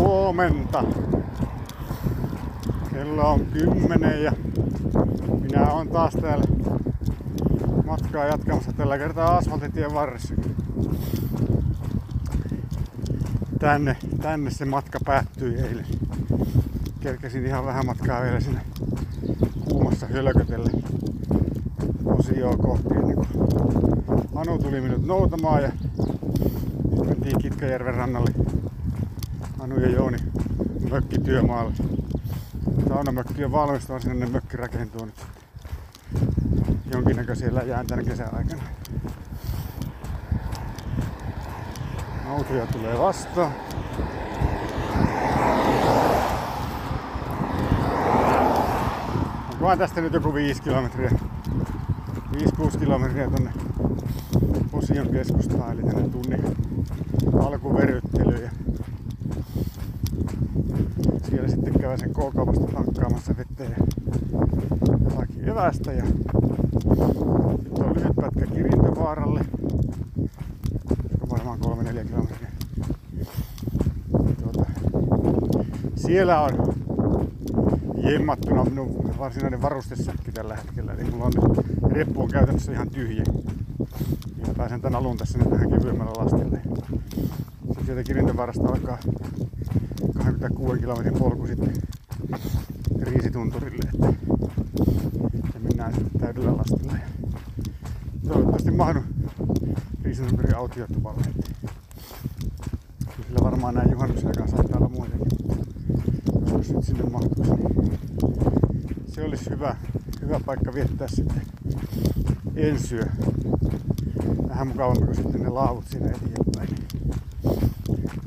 Huomenta. Kello on kymmenen ja minä olen taas täällä matkaa jatkamassa tällä kertaa asfaltitien varressa. Tänne, tänne se matka päättyi eilen. Kerkesin ihan vähän matkaa vielä sinne kuumassa hölkötelle osioon kohti ennen kuin Anu tuli minut noutamaan ja mentiin Kitkajärven rannalle Anu ja Jooni mökkityömaalle. Saunamökki on valmis, sinne mökki rakentuu nyt jonkinnäköisiä läjään tänä kesän aikana. Autoja tulee vastaan. Onkohan tästä nyt joku 5 kilometriä? 5-6 kilometriä tonne Posion keskustaan, eli tänne tunnin alkuveryttelyyn. Ja siellä sitten käy sen K-kaupasta tankkaamassa veteen jotakin evästä. Ja nyt on lyhyt pätkä Kirintövaaralle. Varmaan 3-4 kilometriä. Tuota, siellä on jemmattuna minun varsinainen varustesäkki tällä hetkellä. Eli mulla on nyt reppu on käytännössä ihan tyhjä. Ja pääsen tän alun tässä nyt vähän kevyemmällä lastille. Sitten sieltä Kirintövaarasta alkaa 26 kilometrin polku sitten Riisitunturille. Että ja mennään täydellä lastilla. Ja toivottavasti mahdu Riisitunturin autiotuvalle. Sillä varmaan näin juhannuksen aikaan saattaa olla muitakin. Jos nyt sinne mahtuisi, niin se olisi hyvä, hyvä paikka viettää sitten ensyö. Vähän mukavampi kuin sitten ne laavut siinä eteenpäin.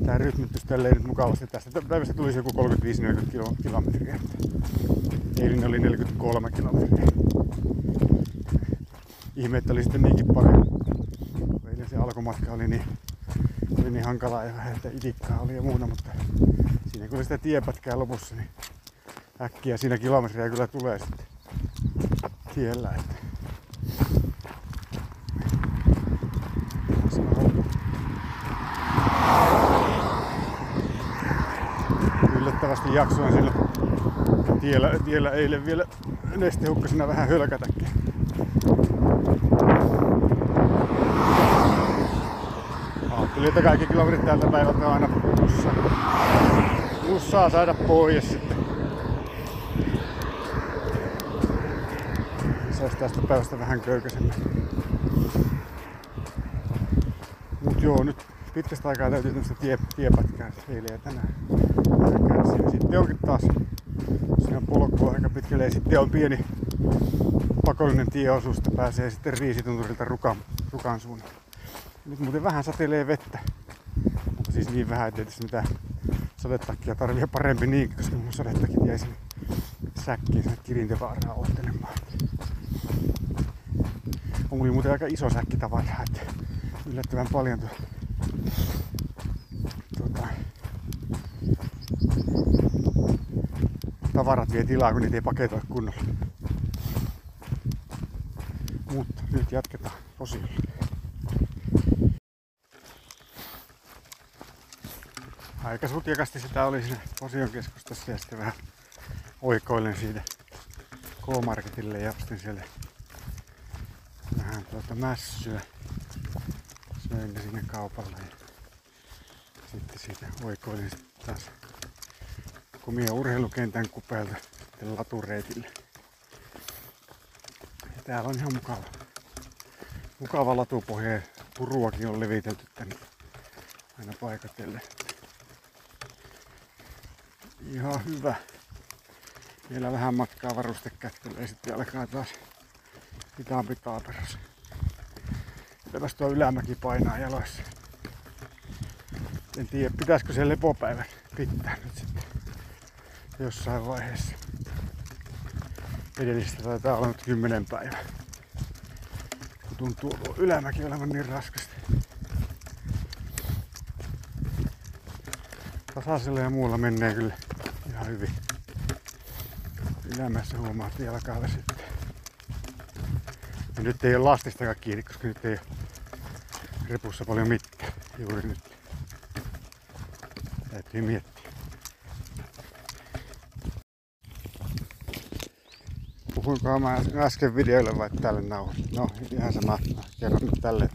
Tää rytmitys tälleen nyt mukavasti. Tästä päivästä tulisi joku 35-40 kilometriä. Eilen oli 43 kilometriä. Ihme, että oli sitten niinkin paljon. Eilen se alkumatka oli niin, oli niin hankalaa ja vähän että itikkaa oli ja muuta, mutta siinä kun oli sitä tiepätkää lopussa, niin äkkiä siinä kilometriä kyllä tulee sitten tiellä. Että jaksoin sillä tiellä, tiellä eilen vielä nestehukkasena vähän hölkätäkin. Ajattelin, että kaikki kilometrit tältä päivältä on aina mussa. Mussaa saada pois sitten. Saisi tästä päivästä vähän köykäisemmin. Mut joo, nyt pitkästä aikaa täytyy tämmöistä tie, tiepätkää eilen ja tänään. Ja sitten onkin taas siinä polkua aika pitkälle ja sitten on pieni pakollinen tieosuus, että pääsee sitten Riisitunturilta Rukan, Rukan suunnan. Nyt muuten vähän satelee vettä, mutta siis niin vähän, että tietysti mitään sadetakkia tarvii parempi niin, koska mun sadetakit jäi sinne säkkiin sinne Kirintevaaraa ottelemaan. On muuten aika iso säkki tavaraa, että yllättävän paljon tuo tavarat vie tilaa, kun niitä ei paketoi kunnolla. Mutta nyt jatketaan posiolla. Aika sutjakasti sitä oli siinä Posion keskustassa ja sitten vähän oikoilen siitä K-Marketille ja ostin siellä vähän tuota mässyä. Söin ne sinne kaupalle ja sitten siitä oikoilin sitten taas kumia urheilukentän kupeelta latureitille. Ja täällä on ihan mukava. Mukava latupohja. Puruakin on levitelty tänne aina paikatelle. Ihan hyvä. Vielä vähän matkaa varustekättelyä sitten alkaa taas hitaampi taaperos. Tällaista tuo ylämäki painaa jaloissa. En tiedä, pitäisikö se lepopäivän pitää nyt sitten jossain vaiheessa. Edellistä taitaa olla nyt 10 päivää. Kun tuntuu tuo ylämäki olevan niin raskasta. Tasaisella ja muulla menee kyllä ihan hyvin. Ylämässä huomaa, että jalkaa väsyttää. Ja nyt ei ole lastistakaan kiinni, koska nyt ei ole repussa paljon mitään juuri nyt. Täytyy miettiä. Puhuinkohan mä äsken videoille vai tälle nauhoille. No ihan sama, kerron nyt tälle.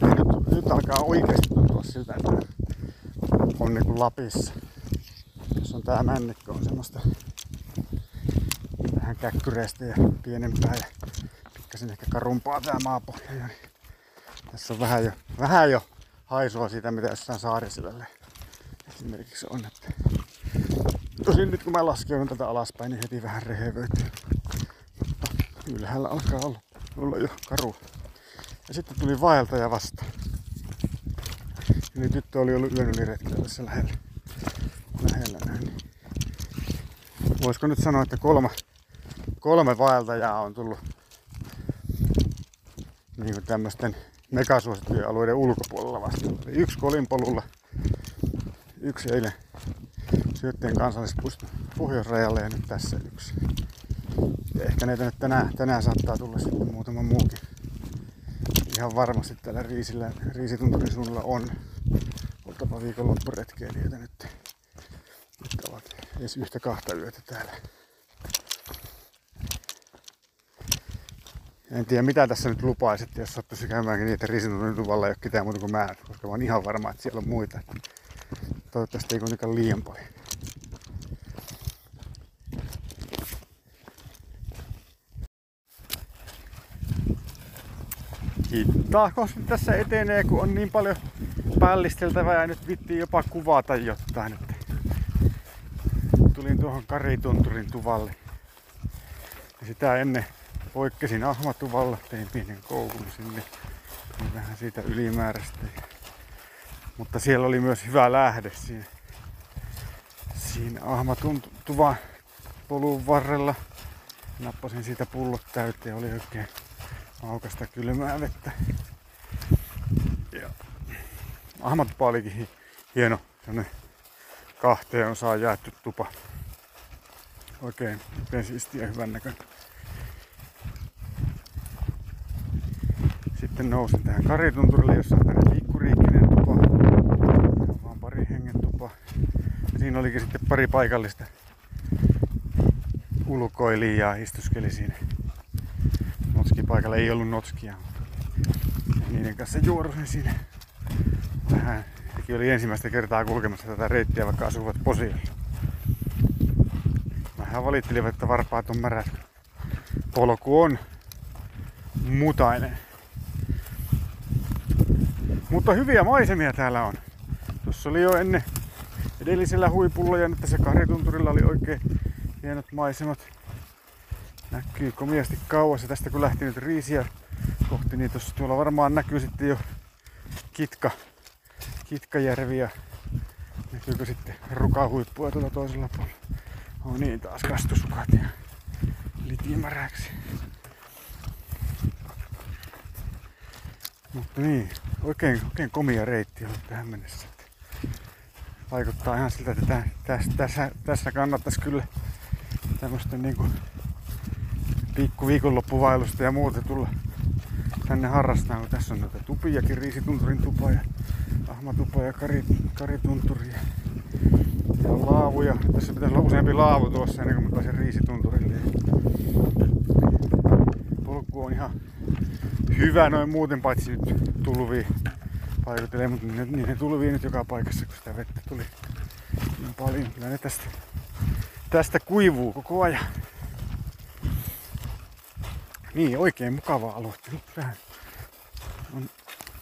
Ja nyt, nyt alkaa oikeasti tuntua siltä, että on niinku Lapissa. Jos on tää männikko on semmoista vähän käkkyreistä ja pienempää ja pikkasen ehkä karumpaa tää maapohja. Ja niin tässä on vähän jo, vähän jo haisua siitä, mitä jossain saarisyvällä esimerkiksi on. Että Tosin nyt kun mä laskeudun tätä alaspäin, niin heti vähän rehevöityy. Ylhäällä alkaa olla, olla jo karu. Ja sitten tuli vaeltaja vasta. Eli tyttö oli ollut yön yli tässä lähellä. lähellä näin. Voisiko nyt sanoa, että kolme, kolme vaeltajaa on tullut niin kuin tämmöisten megasuosittujen alueiden ulkopuolella vasta. Yksi kolinpolulla, yksi eilen Syötteen kansallispuiston pohjoisrajalle ja nyt tässä yksi. Ehkä näitä nyt tänään, tänään saattaa tulla sitten muutama muukin. Ihan varmasti tällä riisillä, riisitunturin suunnalla on oltava viikonloppuretkeilijöitä nyt, nyt ovat edes yhtä kahta yötä täällä. En tiedä mitä tässä nyt lupaisit, jos sattuisi käymäänkin niitä riisitunturin tuvalla ei ole ketään muuta kuin mä, koska mä oon ihan varma, että siellä on muita. Toivottavasti ei kuitenkaan liian paljon. Hittaahkos tässä etenee, kun on niin paljon pällisteltävää ja nyt vittiin jopa kuvata jotain. Että tulin tuohon Karitunturin tuvalle. Ja sitä ennen poikkesin Ahmatuvalla, tein pienen koukun sinne. Niin vähän siitä ylimääräistä. Mutta siellä oli myös hyvä lähde siinä, siinä Ahmatuntuvan polun varrella. Nappasin siitä pullot täyteen, oli oikein maukasta kylmää vettä. Ja Ahmattupa olikin hieno sellainen kahteen osaan jaettu tupa. Oikein, oikein siistiä ja hyvän näköinen. Sitten nousin tähän Karitunturille, jossa on tämmöinen pikkuriikkinen tupa. On vaan pari hengen tupa. Ja siinä olikin sitten pari paikallista ulkoilijaa istuskeli siinä paikalla ei ollut notskia. Niiden kanssa juorusin siinä vähän. Sekin oli ensimmäistä kertaa kulkemassa tätä reittiä, vaikka asuvat Posiolla. Vähän valittelivat, että varpaat on märät. Polku on mutainen. Mutta hyviä maisemia täällä on. Tuossa oli jo ennen edellisellä huipulla ja nyt tässä Karitunturilla oli oikein hienot maisemat näkyy komiasti kauas ja tästä kun lähti nyt riisiä kohti, niin tuossa tuolla varmaan näkyy sitten jo Kitka, Kitkajärvi ja näkyykö sitten rukahuippua tuolla toisella puolella. On niin taas kastusukat ja litimäräksi. Mutta niin, oikein, oikein komia reitti on tähän mennessä. Vaikuttaa ihan siltä, että tässä, tässä, tässä kannattaisi kyllä tämmöistä niinku pikku viikonloppuvailusta ja muuta tulla tänne harrastaa, tässä on noita tupiakin, riisitunturin tupa ja ahmatupa ja kari, karitunturi ja, ja laavuja. Tässä pitäisi olla useampi laavu tuossa ennen kuin mä pääsen riisitunturille. Polku on ihan hyvä noin muuten, paitsi nyt tulvii paikoittelee, mutta niin ne tulvii nyt joka paikassa, kun sitä vettä tuli niin paljon. Kyllä ne tästä, tästä kuivuu koko ajan. Niin, oikein mukava alue. Nyt vähän on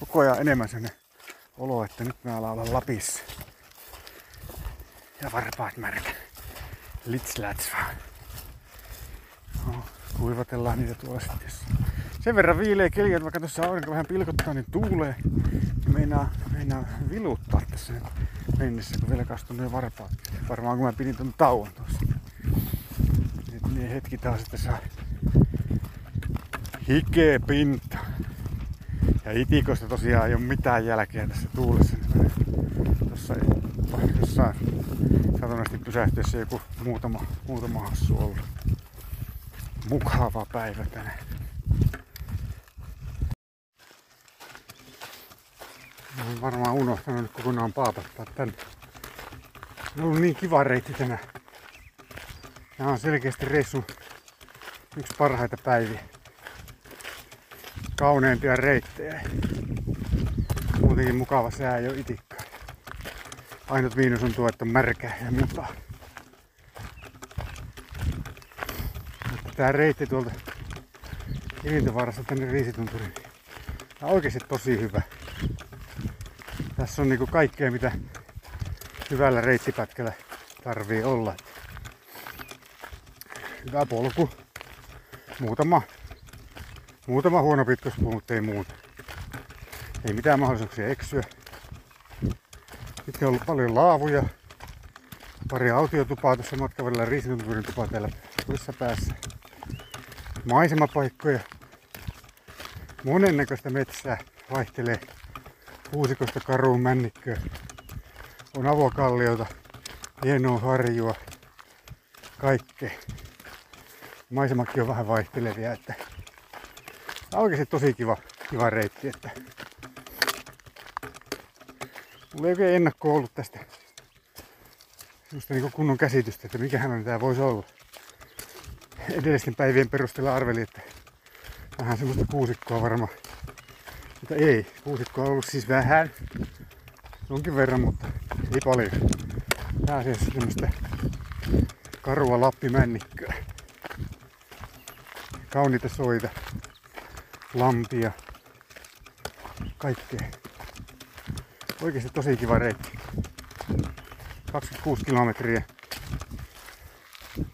koko ajan enemmän sen olo, että nyt me ollaan olla Lapissa. Ja varpaat märkä. Litslats vaan. No, kuivatellaan niitä tuolla sitten. Sen verran viileä keli, että vaikka tuossa aurinko vähän pilkottaa, niin tuulee. Niin meinaa, meinaa viluttaa tässä mennessä, kun vielä kastuu ne varpaat. Varmaan kun mä pidin tuon tauon tuossa. Niin hetki taas, että saa hikeä pinta. Ja itikosta tosiaan ei ole mitään jälkeä tässä tuulessa. Tuossa jossain satunnaisesti pysähtyessä joku muutama, muutama hassu ollut. Mukava päivä tänään. Olen varmaan unohtanut nyt kokonaan paapattaa tänne. On ollut niin kiva reitti tänään. Tämä on selkeästi reissun yksi parhaita päiviä. Kauneimpia reittejä. Muutenkin mukava sää jo itikka. Ainut miinus on tuo, että on märkä ja mutaa. Mutta tää reitti tuolta Kivintovaarasta tänne Riisitunturiin on oikeasti tosi hyvä. Tässä on niinku kaikkea mitä hyvällä reittipätkällä tarvii olla. Hyvä polku. Muutama, muutama huono pitkospuu, mutta ei muuta. Ei mitään mahdollisuuksia eksyä. Sitten on ollut paljon laavuja. Pari autiotupaa tuossa matkan välillä, riisitunturin tupa täällä toisessa päässä. Maisemapaikkoja. Monennäköistä metsää vaihtelee kuusikosta karuun männikköä. On avokalliota, hienoa harjua, kaikkea. Maisemakin on vähän vaihtelevia, että oikeasti tosi kiva, kiva reitti, että Mulla ei oikein ennakko ollut tästä semmoista niin kunnon käsitystä, että mikähän tämä voisi olla. Edellisten päivien perusteella arveli, että vähän semmoista kuusikkoa varmaan. Mutta ei, kuusikkoa on ollut siis vähän. Jonkin verran, mutta ei paljon. Pääasiassa semmoista karua lappimännikköä. Kauniita soita, lampia, kaikkea. Oikeasti tosi kiva reitti. 26 kilometriä.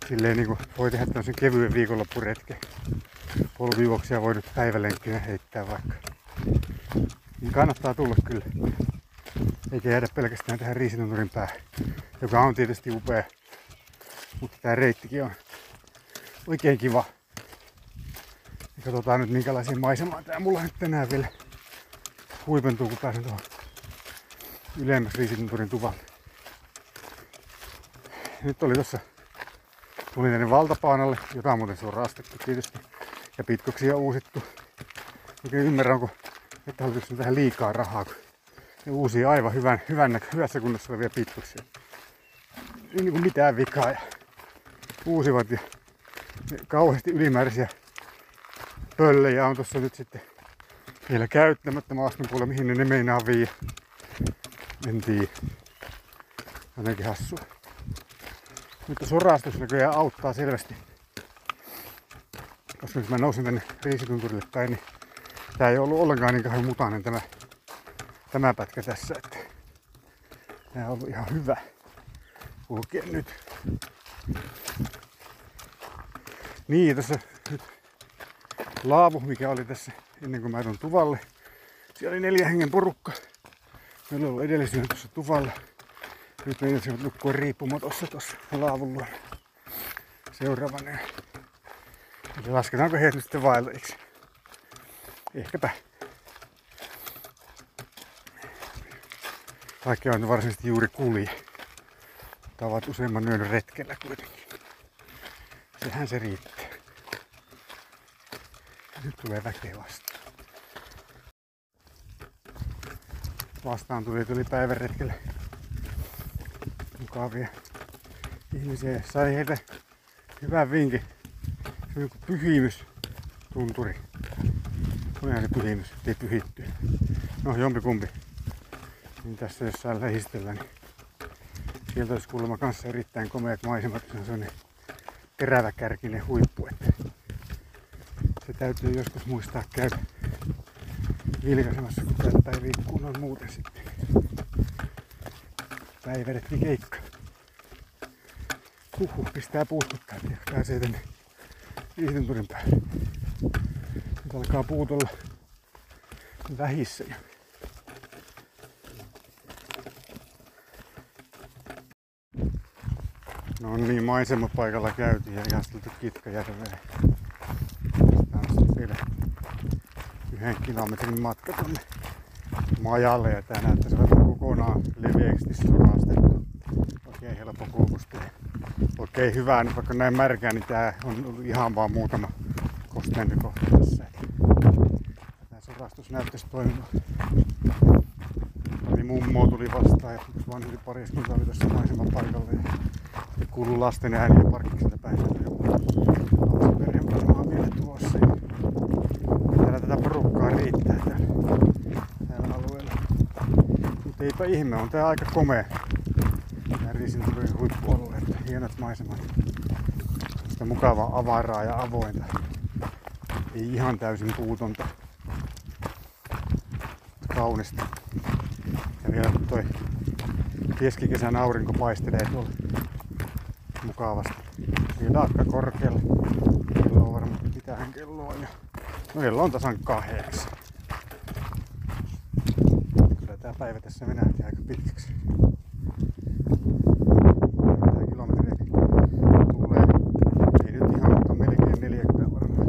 Silleen niin kuin voi tehdä tämmöisen kevyen viikonloppuretken. Polvijuoksia voi nyt päivälenkkinä heittää vaikka. Niin kannattaa tulla kyllä. Eikä jäädä pelkästään tähän riisitunturin päähän, joka on tietysti upea. Mutta tää reittikin on oikein kiva. Ja katsotaan nyt minkälaisia maisemaa tää mulla nyt tänään vielä huipentuu, kun pääsen tuohon ylemmäs riisitunturin tuvalle. Nyt oli tossa, tuli tänne valtapaanalle, jota on muuten se on rastettu tietysti, ja pitkoksia uusittu. Oikein ymmärrän, onko että hallitus tähän liikaa rahaa, kun ne uusia aivan hyvän, hyvän, hyvässä kunnossa olevia pitkoksia. Ei niinku mitään vikaa ja uusivat ja kauheasti ylimääräisiä pöllejä on tuossa nyt sitten vielä käyttämättä maaston puolella, mihin ne, ne meinaa viiä. En tiedä. Ainakin hassua. Mutta sorastus näköjään auttaa selvästi. Koska nyt mä nousin tänne riisitunturille päin, niin tää ei ollut ollenkaan niin kauhean mutainen tämä, tämä pätkä tässä. Että tää on ollut ihan hyvä kulkea nyt. Niin, tässä nyt laavu, mikä oli tässä ennen kuin mä tuon tuvalle. Siellä oli neljä hengen porukka. Meillä on ollut edellisenä tuossa tuvalla. Nyt meinasivat nukkua riippumatossa tuossa laavun Seuraavana. Ja lasketaanko heidät nyt sitten vaeltajiksi? Ehkäpä. Vaikka on varsinaisesti juuri kulje. Tavat useamman yön retkellä kuitenkin. Sehän se riittää. Nyt tulee väkeä vastaan. vastaan tuli, tuli päiväretkelle mukavia ihmisiä. Sai heitä hyvän vinkin. Se on pyhimys tunturi. On se pyhimys, ettei pyhitty. No jompikumpi. Niin tässä jossain lähistöllä, niin sieltä olisi kuulemma kanssa erittäin komeat maisemat. Se on sellainen teräväkärkinen huippu. Että se täytyy joskus muistaa käydä vilkaisemassa, kun täältä päiviä kunnon muuten sitten. Päiväretki keikka. Huhhuh, pistää puuskuttaa, että pääsee tänne viidenturin päälle. Nyt alkaa puut olla vähissä jo. No niin, maisemapaikalla käytiin ja ihasteltu Kitkajärveen. Vielä yhden kilometrin matka tuonne majalle ja tää näyttäisi olevan kokonaan leveästi sorastettu. Oikein helppo kulkusta. Oikein hyvää, niin vaikka näin märkää, niin tää on ollut ihan vaan muutama kosteinen kohta tässä. Tää sorastus näyttäisi toimivan. Eli mummo tuli vastaan ja yksi vanhempi pariskunta oli tässä maiseman paikalla ja kuuluu lasten ääniä parkkikselta päin. Lapsen perheen varmaan tossa. Täällä tätä porukkaa riittää täällä, täällä alueella. Mutta eipä ihme, on tää aika komea. Tää Riisinturin huippualue, että hienot maisemat. Sitä mukavaa avaraa ja avointa. Ei ihan täysin puutonta. Kaunista. Ja vielä toi keskikesän aurinko paistelee tuolla mukavasti. Vielä aika korkealla. Kello on varmaan mitähän kelloa jo. No kello on tasan kahdeksan. Tää päivä tässä venähti aika pitkäksi. Tää kilometri tulee. Ei nyt ihan, mutta melkein 40 varmaan.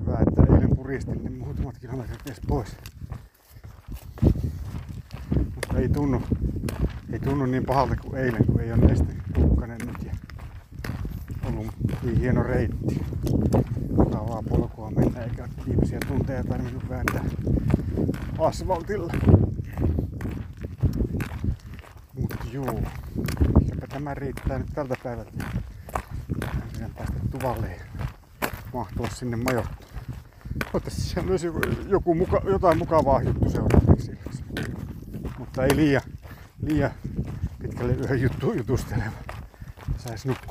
Hyvä, että eilen puristin niin muutamat kilometrit edes pois. Mutta ei tunnu, ei tunnu niin pahalta kuin eilen, kun ei ole neste tukkanen nyt ja ollut niin hieno reitti. Ole viimeisiä tunteja tarvinnut vääntää asfaltilla. Mut juu, ehkäpä tämä riittää nyt tältä päivältä. Meidän päästä tuvalle mahtua sinne majoittumaan. Toivottavasti siellä olisi joku, muka, jotain mukavaa juttu seuraavaksi. Mutta ei liian, liian pitkälle yhden juttu jutusteleva. Sais nukkua.